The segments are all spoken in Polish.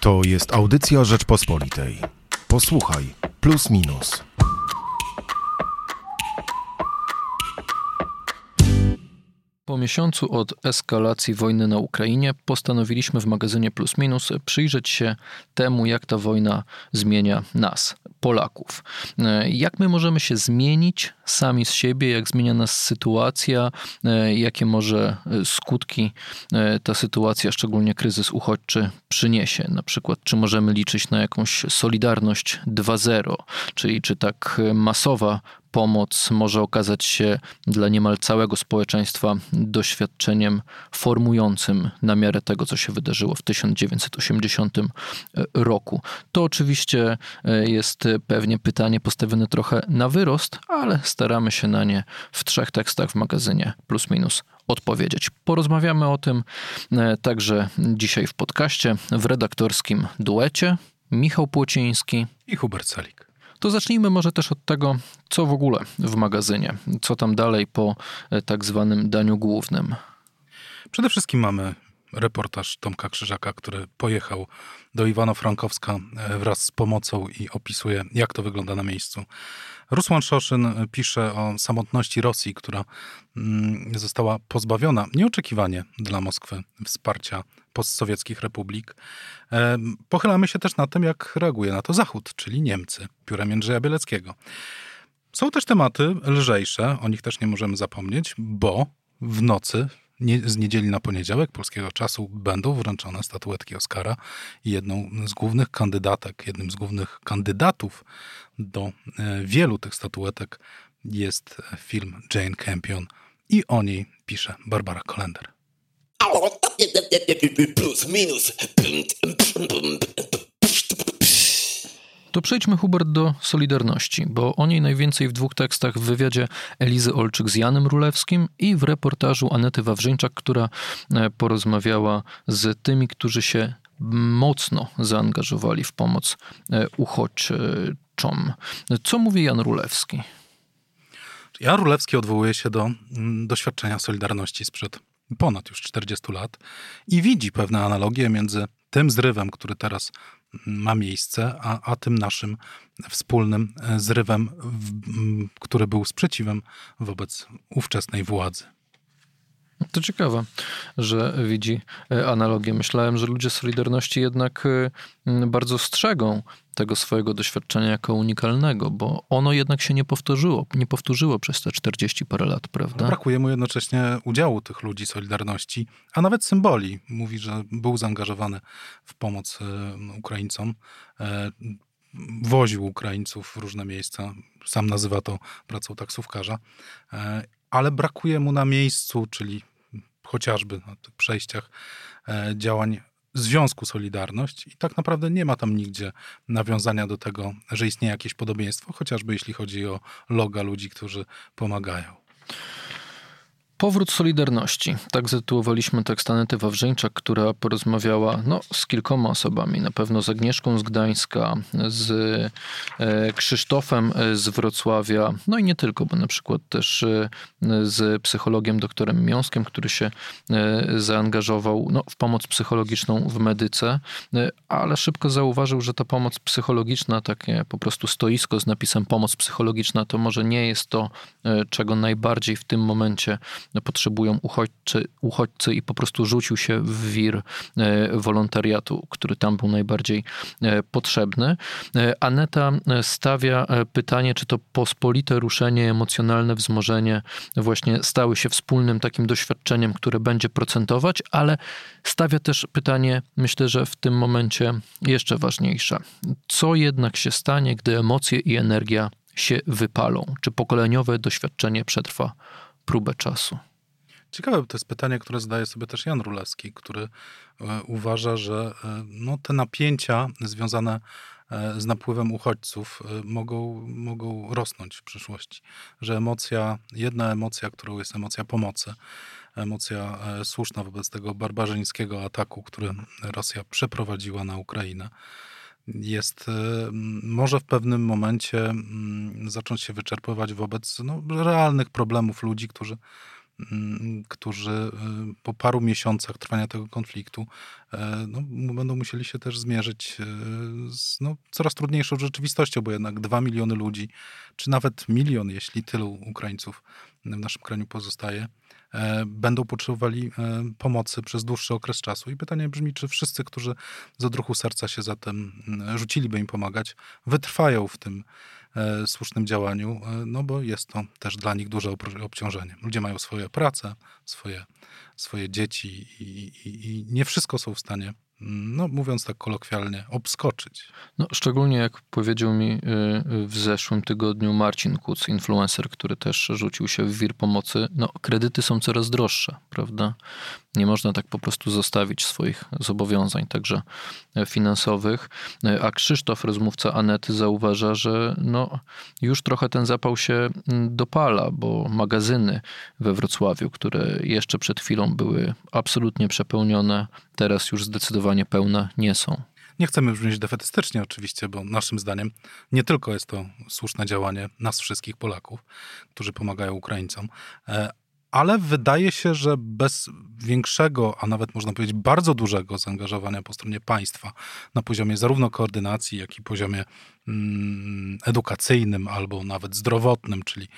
To jest audycja Rzeczpospolitej. Posłuchaj, plus minus. Po miesiącu od eskalacji wojny na Ukrainie postanowiliśmy w magazynie Plus Minus przyjrzeć się temu, jak ta wojna zmienia nas, Polaków. Jak my możemy się zmienić sami z siebie, jak zmienia nas sytuacja, jakie może skutki ta sytuacja, szczególnie kryzys uchodźczy, przyniesie. Na przykład, czy możemy liczyć na jakąś solidarność 2.0, czyli czy tak masowa pomoc może okazać się dla niemal całego społeczeństwa doświadczeniem formującym na miarę tego, co się wydarzyło w 1980 roku. To oczywiście jest pewnie pytanie postawione trochę na wyrost, ale staramy się na nie w trzech tekstach w magazynie plus minus odpowiedzieć. Porozmawiamy o tym także dzisiaj w podcaście, w redaktorskim duecie. Michał Płociński i Hubert Salik. To zacznijmy może też od tego, co w ogóle w magazynie, co tam dalej po tak zwanym daniu głównym. Przede wszystkim mamy reportaż Tomka Krzyżaka, który pojechał do Iwano-Frankowska wraz z pomocą i opisuje, jak to wygląda na miejscu. Rusłan Szoszyn pisze o samotności Rosji, która została pozbawiona nieoczekiwanie dla Moskwy wsparcia postsowieckich republik. Pochylamy się też nad tym, jak reaguje na to Zachód, czyli Niemcy, piórem Jędrzeja Bieleckiego. Są też tematy lżejsze, o nich też nie możemy zapomnieć, bo w nocy nie, z niedzieli na poniedziałek polskiego czasu będą wręczone statuetki Oscara i jedną z głównych kandydatek, jednym z głównych kandydatów do wielu tych statuetek jest film Jane Campion i o niej pisze Barbara Kolender. Plus minus. To przejdźmy, Hubert, do Solidarności, bo o niej najwięcej w dwóch tekstach w wywiadzie Elizy Olczyk z Janem Rulewskim i w reportażu Anety Wawrzyńczak, która porozmawiała z tymi, którzy się mocno zaangażowali w pomoc uchodźczom. Co mówi Jan Rulewski? Jan Rulewski odwołuje się do doświadczenia Solidarności sprzed ponad już 40 lat i widzi pewne analogie między tym zrywem, który teraz ma miejsce, a, a tym naszym wspólnym zrywem, który był sprzeciwem wobec ówczesnej władzy. To ciekawe, że widzi analogię. Myślałem, że ludzie Solidarności jednak bardzo strzegą tego swojego doświadczenia jako unikalnego, bo ono jednak się nie powtórzyło, nie powtórzyło przez te 40 parę lat, prawda? Brakuje mu jednocześnie udziału tych ludzi Solidarności, a nawet symboli. Mówi, że był zaangażowany w pomoc Ukraińcom, woził Ukraińców w różne miejsca, sam nazywa to pracą taksówkarza, ale brakuje mu na miejscu, czyli chociażby na tych przejściach działań Związku Solidarność i tak naprawdę nie ma tam nigdzie nawiązania do tego, że istnieje jakieś podobieństwo, chociażby jeśli chodzi o loga ludzi, którzy pomagają. Powrót Solidarności. Tak zatytułowaliśmy tekst Anety Wawrzyńczak, która porozmawiała no, z kilkoma osobami. Na pewno z Agnieszką z Gdańska, z e, Krzysztofem z Wrocławia, no i nie tylko, bo na przykład też e, z psychologiem doktorem Miąskiem, który się e, zaangażował no, w pomoc psychologiczną w medyce, e, ale szybko zauważył, że ta pomoc psychologiczna, takie po prostu stoisko z napisem pomoc psychologiczna, to może nie jest to, e, czego najbardziej w tym momencie potrzebują uchodźcy, uchodźcy i po prostu rzucił się w wir wolontariatu, który tam był najbardziej potrzebny. Aneta stawia pytanie, czy to pospolite ruszenie, emocjonalne wzmożenie właśnie stały się wspólnym takim doświadczeniem, które będzie procentować, ale stawia też pytanie, myślę, że w tym momencie jeszcze ważniejsze. Co jednak się stanie, gdy emocje i energia się wypalą? Czy pokoleniowe doświadczenie przetrwa próbę czasu? Ciekawe, to jest pytanie, które zadaje sobie też Jan Rulewski, który uważa, że no, te napięcia związane z napływem uchodźców mogą, mogą rosnąć w przyszłości. Że emocja, jedna emocja, którą jest emocja pomocy, emocja słuszna wobec tego barbarzyńskiego ataku, który Rosja przeprowadziła na Ukrainę, jest, może w pewnym momencie zacząć się wyczerpywać wobec no, realnych problemów ludzi, którzy którzy po paru miesiącach trwania tego konfliktu no, będą musieli się też zmierzyć z no, coraz trudniejszą rzeczywistością, bo jednak dwa miliony ludzi, czy nawet milion, jeśli tylu Ukraińców w naszym kraju pozostaje, będą potrzebowali pomocy przez dłuższy okres czasu. I pytanie brzmi, czy wszyscy, którzy z odruchu serca się zatem rzuciliby im pomagać, wytrwają w tym E, słusznym działaniu, e, no bo jest to też dla nich duże obciążenie. Ludzie mają swoje prace, swoje, swoje dzieci i, i, i nie wszystko są w stanie no mówiąc tak kolokwialnie, obskoczyć. No, szczególnie jak powiedział mi y, w zeszłym tygodniu Marcin Kuc, influencer, który też rzucił się w wir pomocy, no kredyty są coraz droższe, prawda? Nie można tak po prostu zostawić swoich zobowiązań, także e, finansowych. E, a Krzysztof, rozmówca Anety, zauważa, że no, już trochę ten zapał się mm, dopala, bo magazyny we Wrocławiu, które jeszcze przed chwilą były absolutnie przepełnione, teraz już zdecydowanie pełne nie są. Nie chcemy brzmieć defetystycznie oczywiście, bo naszym zdaniem nie tylko jest to słuszne działanie nas wszystkich Polaków, którzy pomagają Ukraińcom, e, ale wydaje się, że bez większego, a nawet można powiedzieć bardzo dużego zaangażowania po stronie państwa na poziomie zarówno koordynacji, jak i poziomie mm, edukacyjnym albo nawet zdrowotnym, czyli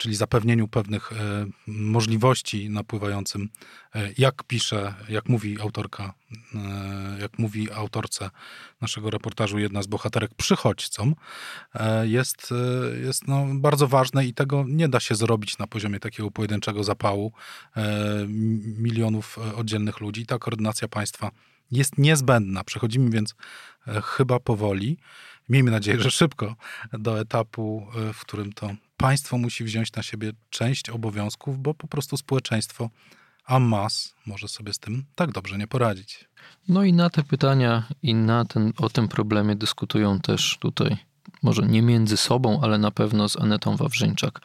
czyli zapewnieniu pewnych e, możliwości napływającym, e, jak pisze, jak mówi autorka, e, jak mówi autorce naszego reportażu jedna z bohaterek przychodźcom, jest, jest no bardzo ważne i tego nie da się zrobić na poziomie takiego pojedynczego zapału milionów oddzielnych ludzi. Ta koordynacja państwa jest niezbędna. Przechodzimy więc chyba powoli, miejmy nadzieję, że szybko, do etapu, w którym to państwo musi wziąć na siebie część obowiązków, bo po prostu społeczeństwo a mas może sobie z tym tak dobrze nie poradzić. No i na te pytania i na ten, o tym problemie dyskutują też tutaj, może nie między sobą, ale na pewno z Anetą Wawrzyńczak,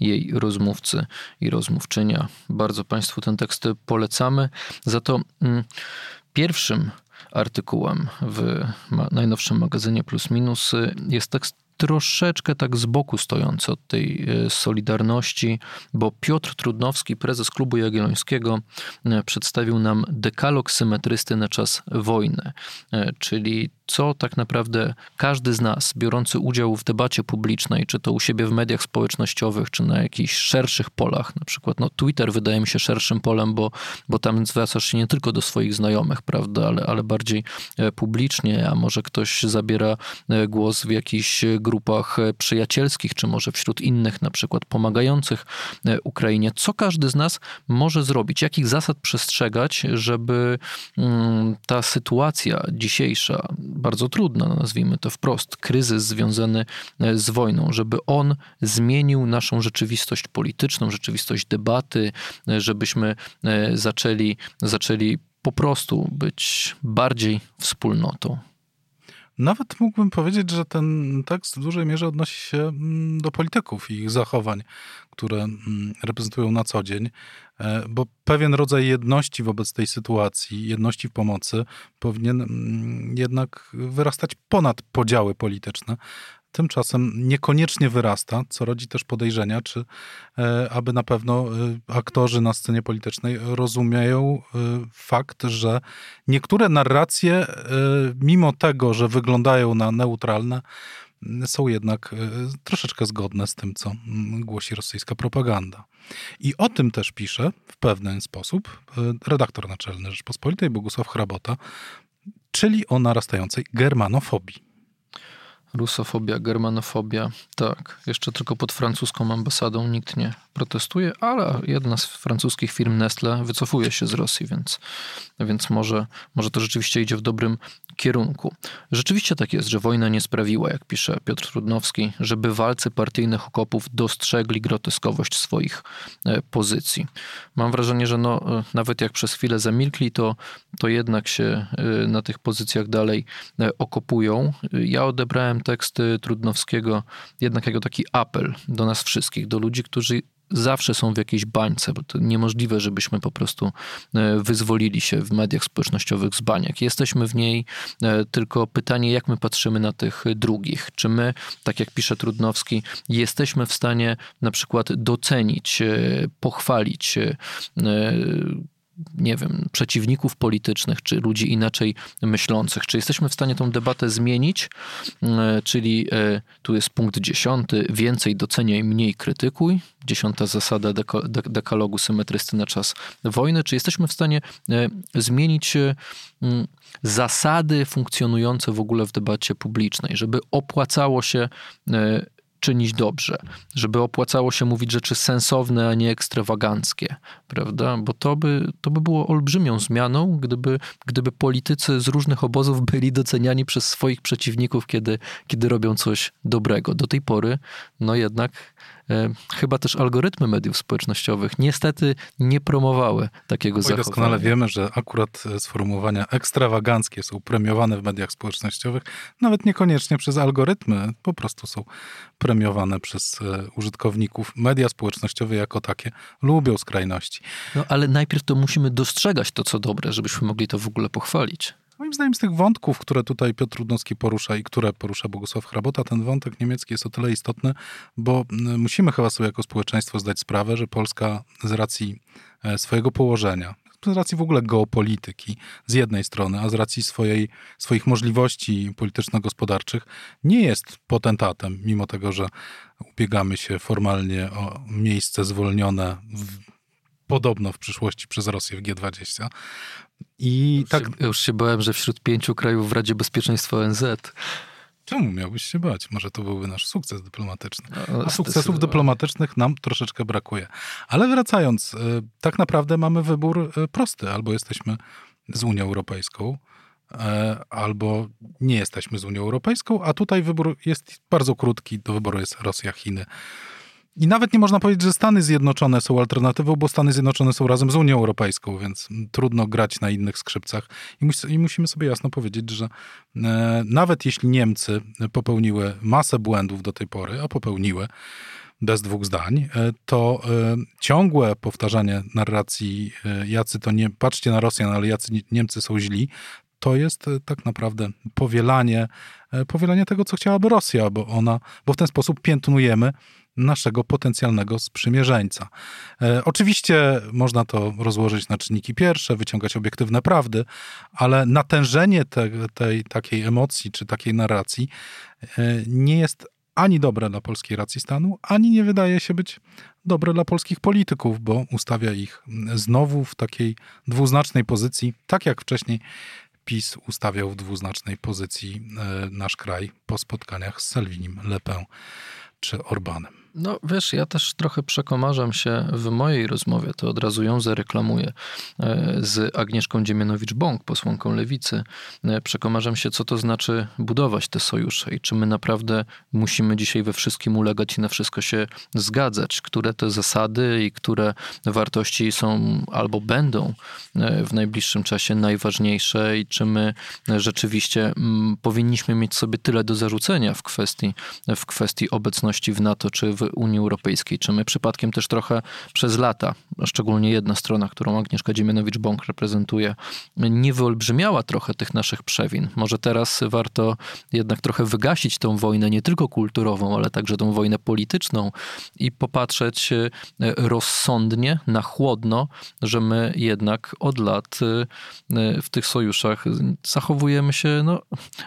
jej rozmówcy i rozmówczynia. Bardzo Państwu ten tekst polecamy. Za to mm, pierwszym artykułem w ma, najnowszym magazynie Plus Minus jest tekst troszeczkę tak z boku stojący od tej e, Solidarności, bo Piotr Trudnowski, prezes Klubu Jagiellońskiego, e, przedstawił nam dekalog symetrysty na czas wojny, e, czyli co tak naprawdę każdy z nas, biorący udział w debacie publicznej, czy to u siebie w mediach społecznościowych, czy na jakichś szerszych polach, na przykład no, Twitter wydaje mi się szerszym polem, bo, bo tam zwracasz się nie tylko do swoich znajomych, prawda, ale, ale bardziej publicznie, a może ktoś zabiera głos w jakichś grupach e, przyjacielskich, czy może wśród innych, na przykład pomagających e, Ukrainie. Co każdy z nas może zrobić? Jakich zasad przestrzegać, żeby mm, ta sytuacja dzisiejsza, bardzo trudna, nazwijmy to wprost, kryzys związany e, z wojną, żeby on zmienił naszą rzeczywistość polityczną, rzeczywistość debaty, żebyśmy zaczęli, zaczęli po prostu być bardziej wspólnotą. Nawet mógłbym powiedzieć, że ten tekst w dużej mierze odnosi się mm, do polityków i ich zachowań, które mm, reprezentują na co dzień, e, bo pewien rodzaj jedności wobec tej sytuacji, jedności w pomocy, powinien mm, jednak wyrastać ponad podziały polityczne, tymczasem niekoniecznie wyrasta, co rodzi też podejrzenia, czy e, aby na pewno e, aktorzy na scenie politycznej rozumieją e, fakt, że niektóre narracje, mimo tego, że wyglądają na neutralne, są jednak troszeczkę zgodne z tym, co głosi rosyjska propaganda. I o tym też pisze w pewien sposób redaktor naczelny Rzeczpospolitej Bogusław Hrabota, czyli o narastającej germanofobii. Rusofobia, germanofobia, tak. Jeszcze tylko pod francuską ambasadą nikt nie protestuje, ale jedna z francuskich firm Nestle wycofuje się z Rosji, więc, więc może, może to rzeczywiście idzie w dobrym kierunku. Rzeczywiście tak jest, że wojna nie sprawiła, jak pisze Piotr Trudnowski, żeby walcy partyjnych okopów dostrzegli groteskowość swoich e, pozycji. Mam wrażenie, że no, e, nawet jak przez chwilę zamilkli, to, to jednak się e, na tych pozycjach dalej okopują. Ja odebrałem teksty Trudnowskiego jednak jako taki apel do nas wszystkich, do ludzi, którzy zawsze są w jakiejś bańce, bo to niemożliwe, żebyśmy po prostu e, wyzwolili się w mediach społecznościowych z baniak. Jesteśmy w niej, e, tylko pytanie, jak my patrzymy na tych drugich. Czy my, tak jak pisze Trudnowski, jesteśmy w stanie na przykład docenić, e, pochwalić nie wiem, przeciwników politycznych, czy ludzi inaczej myślących. Czy jesteśmy w stanie tą debatę zmienić? E, czyli e, tu jest punkt dziesiąty, więcej doceniaj, mniej krytykuj. Dziesiąta zasada dekalogu symetrysty na czas wojny. Czy jesteśmy w stanie e, zmienić zasady funkcjonujące w ogóle w debacie publicznej, żeby opłacało się czynić dobrze, żeby opłacało się mówić rzeczy sensowne, a nie ekstrawaganckie, prawda? Bo to by, to by było olbrzymią zmianą, gdyby, gdyby politycy z różnych obozów byli doceniani przez swoich przeciwników, kiedy, kiedy robią coś dobrego. Do tej pory, no jednak chyba też algorytmy mediów społecznościowych niestety nie promowały takiego zachowania. Doskonale wiemy, że akurat e, sformułowania ekstrawaganckie są premiowane w mediach społecznościowych, nawet niekoniecznie przez algorytmy, po prostu są premiowane przez e, użytkowników. Media społecznościowe jako takie lubią skrajności. No ale najpierw to musimy dostrzegać to, co dobre, żebyśmy mogli to w ogóle pochwalić. Moim zdaniem z tych wątków, które tutaj Piotr Trudnowski porusza i które porusza Bogusław Hrabota, ten wątek niemiecki jest o tyle istotny, bo musimy chyba sobie jako społeczeństwo zdać sprawę, że Polska z racji e, swojego położenia, z racji w ogóle geopolityki z jednej strony, a z racji swojej, swoich możliwości polityczno-gospodarczych nie jest potentatem, mimo tego, że ubiegamy się formalnie o miejsce zwolnione w, podobno w przyszłości przez Rosję w G20, i już tak. Się, już się bałem, że wśród pięciu krajów w Radzie Bezpieczeństwa ONZ. Czemu miałbyś się bać? Może to byłby nasz sukces dyplomatyczny. No, A sukcesów dyplomatycznych nam troszeczkę brakuje. Ale wracając, y, tak naprawdę mamy wybór y, prosty. Albo jesteśmy z Unią Europejską, y, albo nie jesteśmy z Unią Europejską, a tutaj wybór jest bardzo krótki. Do wyboru jest Rosja, Chiny i nawet nie można powiedzieć, że Stany Zjednoczone są alternatywą, bo Stany Zjednoczone są razem z Unią Europejską, więc trudno grać na innych skrzypcach. I, mus, i musimy sobie jasno powiedzieć, że e, nawet jeśli Niemcy popełniły masę błędów do tej pory, a popełniły, bez dwóch zdań, e, to e, ciągłe powtarzanie narracji, e, jacy to nie, patrzcie na Rosjan, ale jacy Niemcy są źli, to jest tak naprawdę powielanie, powielanie tego, co chciałaby Rosja, bo ona, bo w ten sposób piętnujemy naszego potencjalnego sprzymierzeńca. E, oczywiście można to rozłożyć na czynniki pierwsze, wyciągać obiektywne prawdy, ale natężenie te, tej takiej emocji czy takiej narracji e, nie jest ani dobre dla polskiej racji stanu, ani nie wydaje się być dobre dla polskich polityków, bo ustawia ich znowu w takiej dwuznacznej pozycji, tak jak wcześniej PiS ustawiał w dwuznacznej pozycji e, nasz kraj po spotkaniach z Salvinim, Le Pen czy Orbanem. No wiesz, ja też trochę przekomarzam się w mojej rozmowie, to od razu ją zareklamuję, e, z Agnieszką Dziemianowicz-Bąk, posłanką Lewicy. E, przekomarzam się, co to znaczy budować te sojusze i czy my naprawdę musimy dzisiaj we wszystkim ulegać i na wszystko się zgadzać, które te zasady i które wartości są albo będą e, w najbliższym czasie najważniejsze i czy my rzeczywiście mm, powinniśmy mieć sobie tyle do zarzucenia w kwestii, w kwestii obecności w NATO czy w Unii Europejskiej. Czy my przypadkiem też trochę przez lata, szczególnie jedna strona, którą Agnieszka Dziemianowicz-Bąk reprezentuje, nie wyolbrzymiała trochę tych naszych przewin. Może teraz warto jednak trochę wygasić tą wojnę, nie tylko kulturową, ale także tą wojnę polityczną i popatrzeć e, rozsądnie, na chłodno, że my jednak od lat e, w tych sojuszach zachowujemy się no,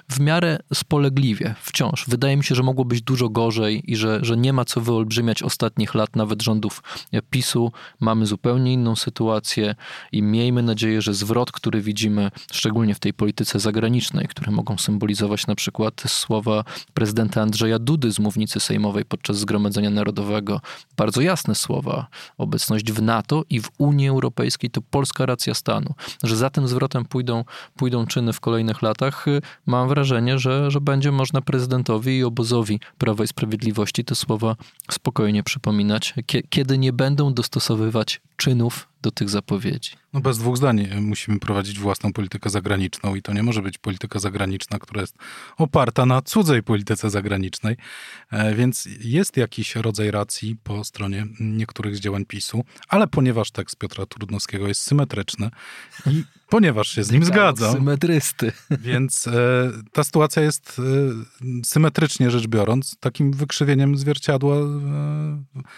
w miarę spolegliwie, wciąż. Wydaje mi się, że mogło być dużo gorzej i że, że nie ma co wyolbrzymiać ostatnich lat, nawet rządów PiSu. Mamy zupełnie inną sytuację i miejmy nadzieję, że zwrot, który widzimy, szczególnie w tej polityce zagranicznej, które mogą symbolizować na przykład słowa prezydenta Andrzeja Dudy z mównicy sejmowej podczas Zgromadzenia Narodowego, bardzo jasne słowa, obecność w NATO i w Unii Europejskiej to polska racja stanu, że za tym zwrotem pójdą, pójdą czyny w kolejnych latach, mam wrażenie, że, że będzie można prezydentowi i obozowi Prawa i Sprawiedliwości te słowa spokojnie przypominać, kiedy nie będą dostosowywać czynów do tych zapowiedzi. No bez dwóch zdań musimy prowadzić własną politykę zagraniczną i to nie może być polityka zagraniczna, która jest oparta na cudzej polityce zagranicznej, e, więc jest jakiś rodzaj racji po stronie niektórych z działań PiSu, ale ponieważ tekst Piotra Trudnowskiego jest symetryczny i ponieważ się z nim zgadzam. Symetrysty. Więc e, ta sytuacja jest e, symetrycznie rzecz biorąc takim wykrzywieniem zwierciadła e,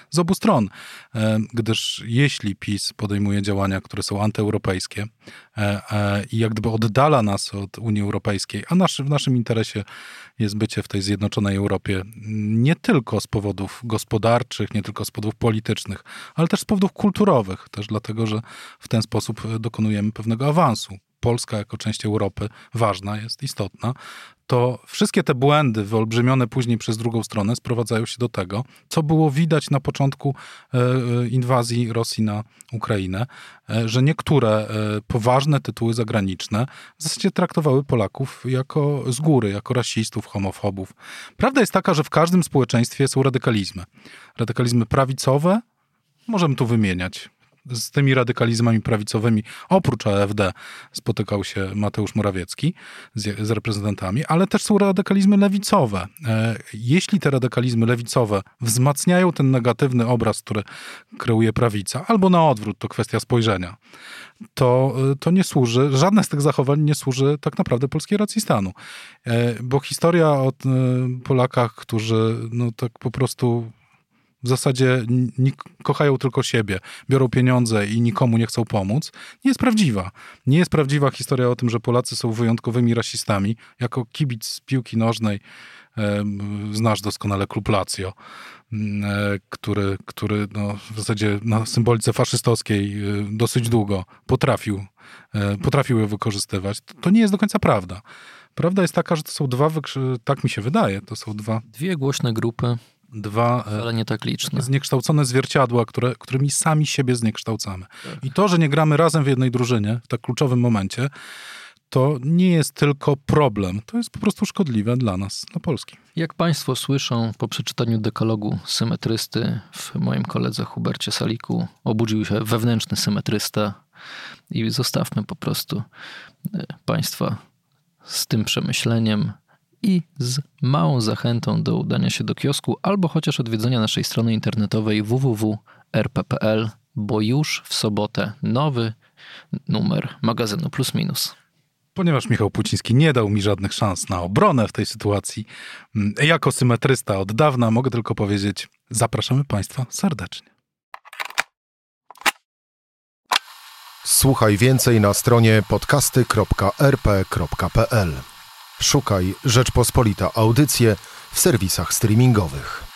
z obu stron. E, gdyż jeśli PiS pod podejmuje działania, które są antyeuropejskie i jak gdyby oddala nas od Unii Europejskiej, a nasz, w naszym interesie jest bycie w tej zjednoczonej Europie nie tylko z powodów gospodarczych, nie tylko z powodów politycznych, ale też z powodów kulturowych, też dlatego, że w ten sposób dokonujemy pewnego awansu. Polska jako część Europy ważna jest, istotna, to wszystkie te błędy wyolbrzymione później przez drugą stronę sprowadzają się do tego, co było widać na początku e, e, inwazji Rosji na Ukrainę, e, że niektóre poważne tytuły zagraniczne w zasadzie traktowały Polaków jako z góry, jako rasistów, homofobów. Prawda jest taka, że w każdym społeczeństwie są radykalizmy. Radykalizmy prawicowe, możemy tu wymieniać z tymi radykalizmami prawicowymi, oprócz AfD, spotykał się Mateusz Morawiecki z, z, reprezentantami, ale też są radykalizmy lewicowe. E, jeśli te radykalizmy lewicowe wzmacniają ten negatywny obraz, który kreuje prawica, albo na odwrót, to kwestia spojrzenia, to, e, to nie służy, żadne z tych zachowań nie służy tak naprawdę polskiej racji stanu. E, bo historia o Polakach, którzy no tak po prostu w zasadzie kochają tylko siebie, biorą pieniądze i nikomu nie chcą pomóc, nie jest prawdziwa. Nie jest prawdziwa historia o tym, że Polacy są wyjątkowymi rasistami. Jako kibic piłki nożnej e, znasz doskonale klub Lazio, e, który, który no, w zasadzie na symbolice faszystowskiej e, dosyć długo potrafił, e, potrafił ją wykorzystywać. To nie jest do końca prawda. Prawda jest taka, że to są dwa, tak mi się wydaje, to są dwa... Dwie głośne grupy dwa e, ale nie tak liczne. zniekształcone zwierciadła, które, którymi sami siebie zniekształcamy. Tak. I to, że nie gramy razem w jednej drużynie w tak kluczowym momencie, to nie jest tylko problem, to jest po prostu szkodliwe dla nas, dla Polski. Jak Państwo słyszą, po przeczytaniu dekalogu symetrysty w moim koledze Hubercie Saliku obudził się wewnętrzny symetrysta i zostawmy po prostu e, Państwa z tym przemyśleniem i z małą zachętą do udania się do kiosku albo chociaż odwiedzenia naszej strony internetowej www.rp.pl, bo już w sobotę nowy numer magazynu Plus Minus. Ponieważ Michał Puciński nie dał mi żadnych szans na obronę w tej sytuacji, mm, jako symetrysta od dawna mogę tylko powiedzieć: zapraszamy Państwa serdecznie. Słuchaj więcej na stronie podcasty.rp.pl. Szukaj Rzeczpospolita Audycje w serwisach streamingowych.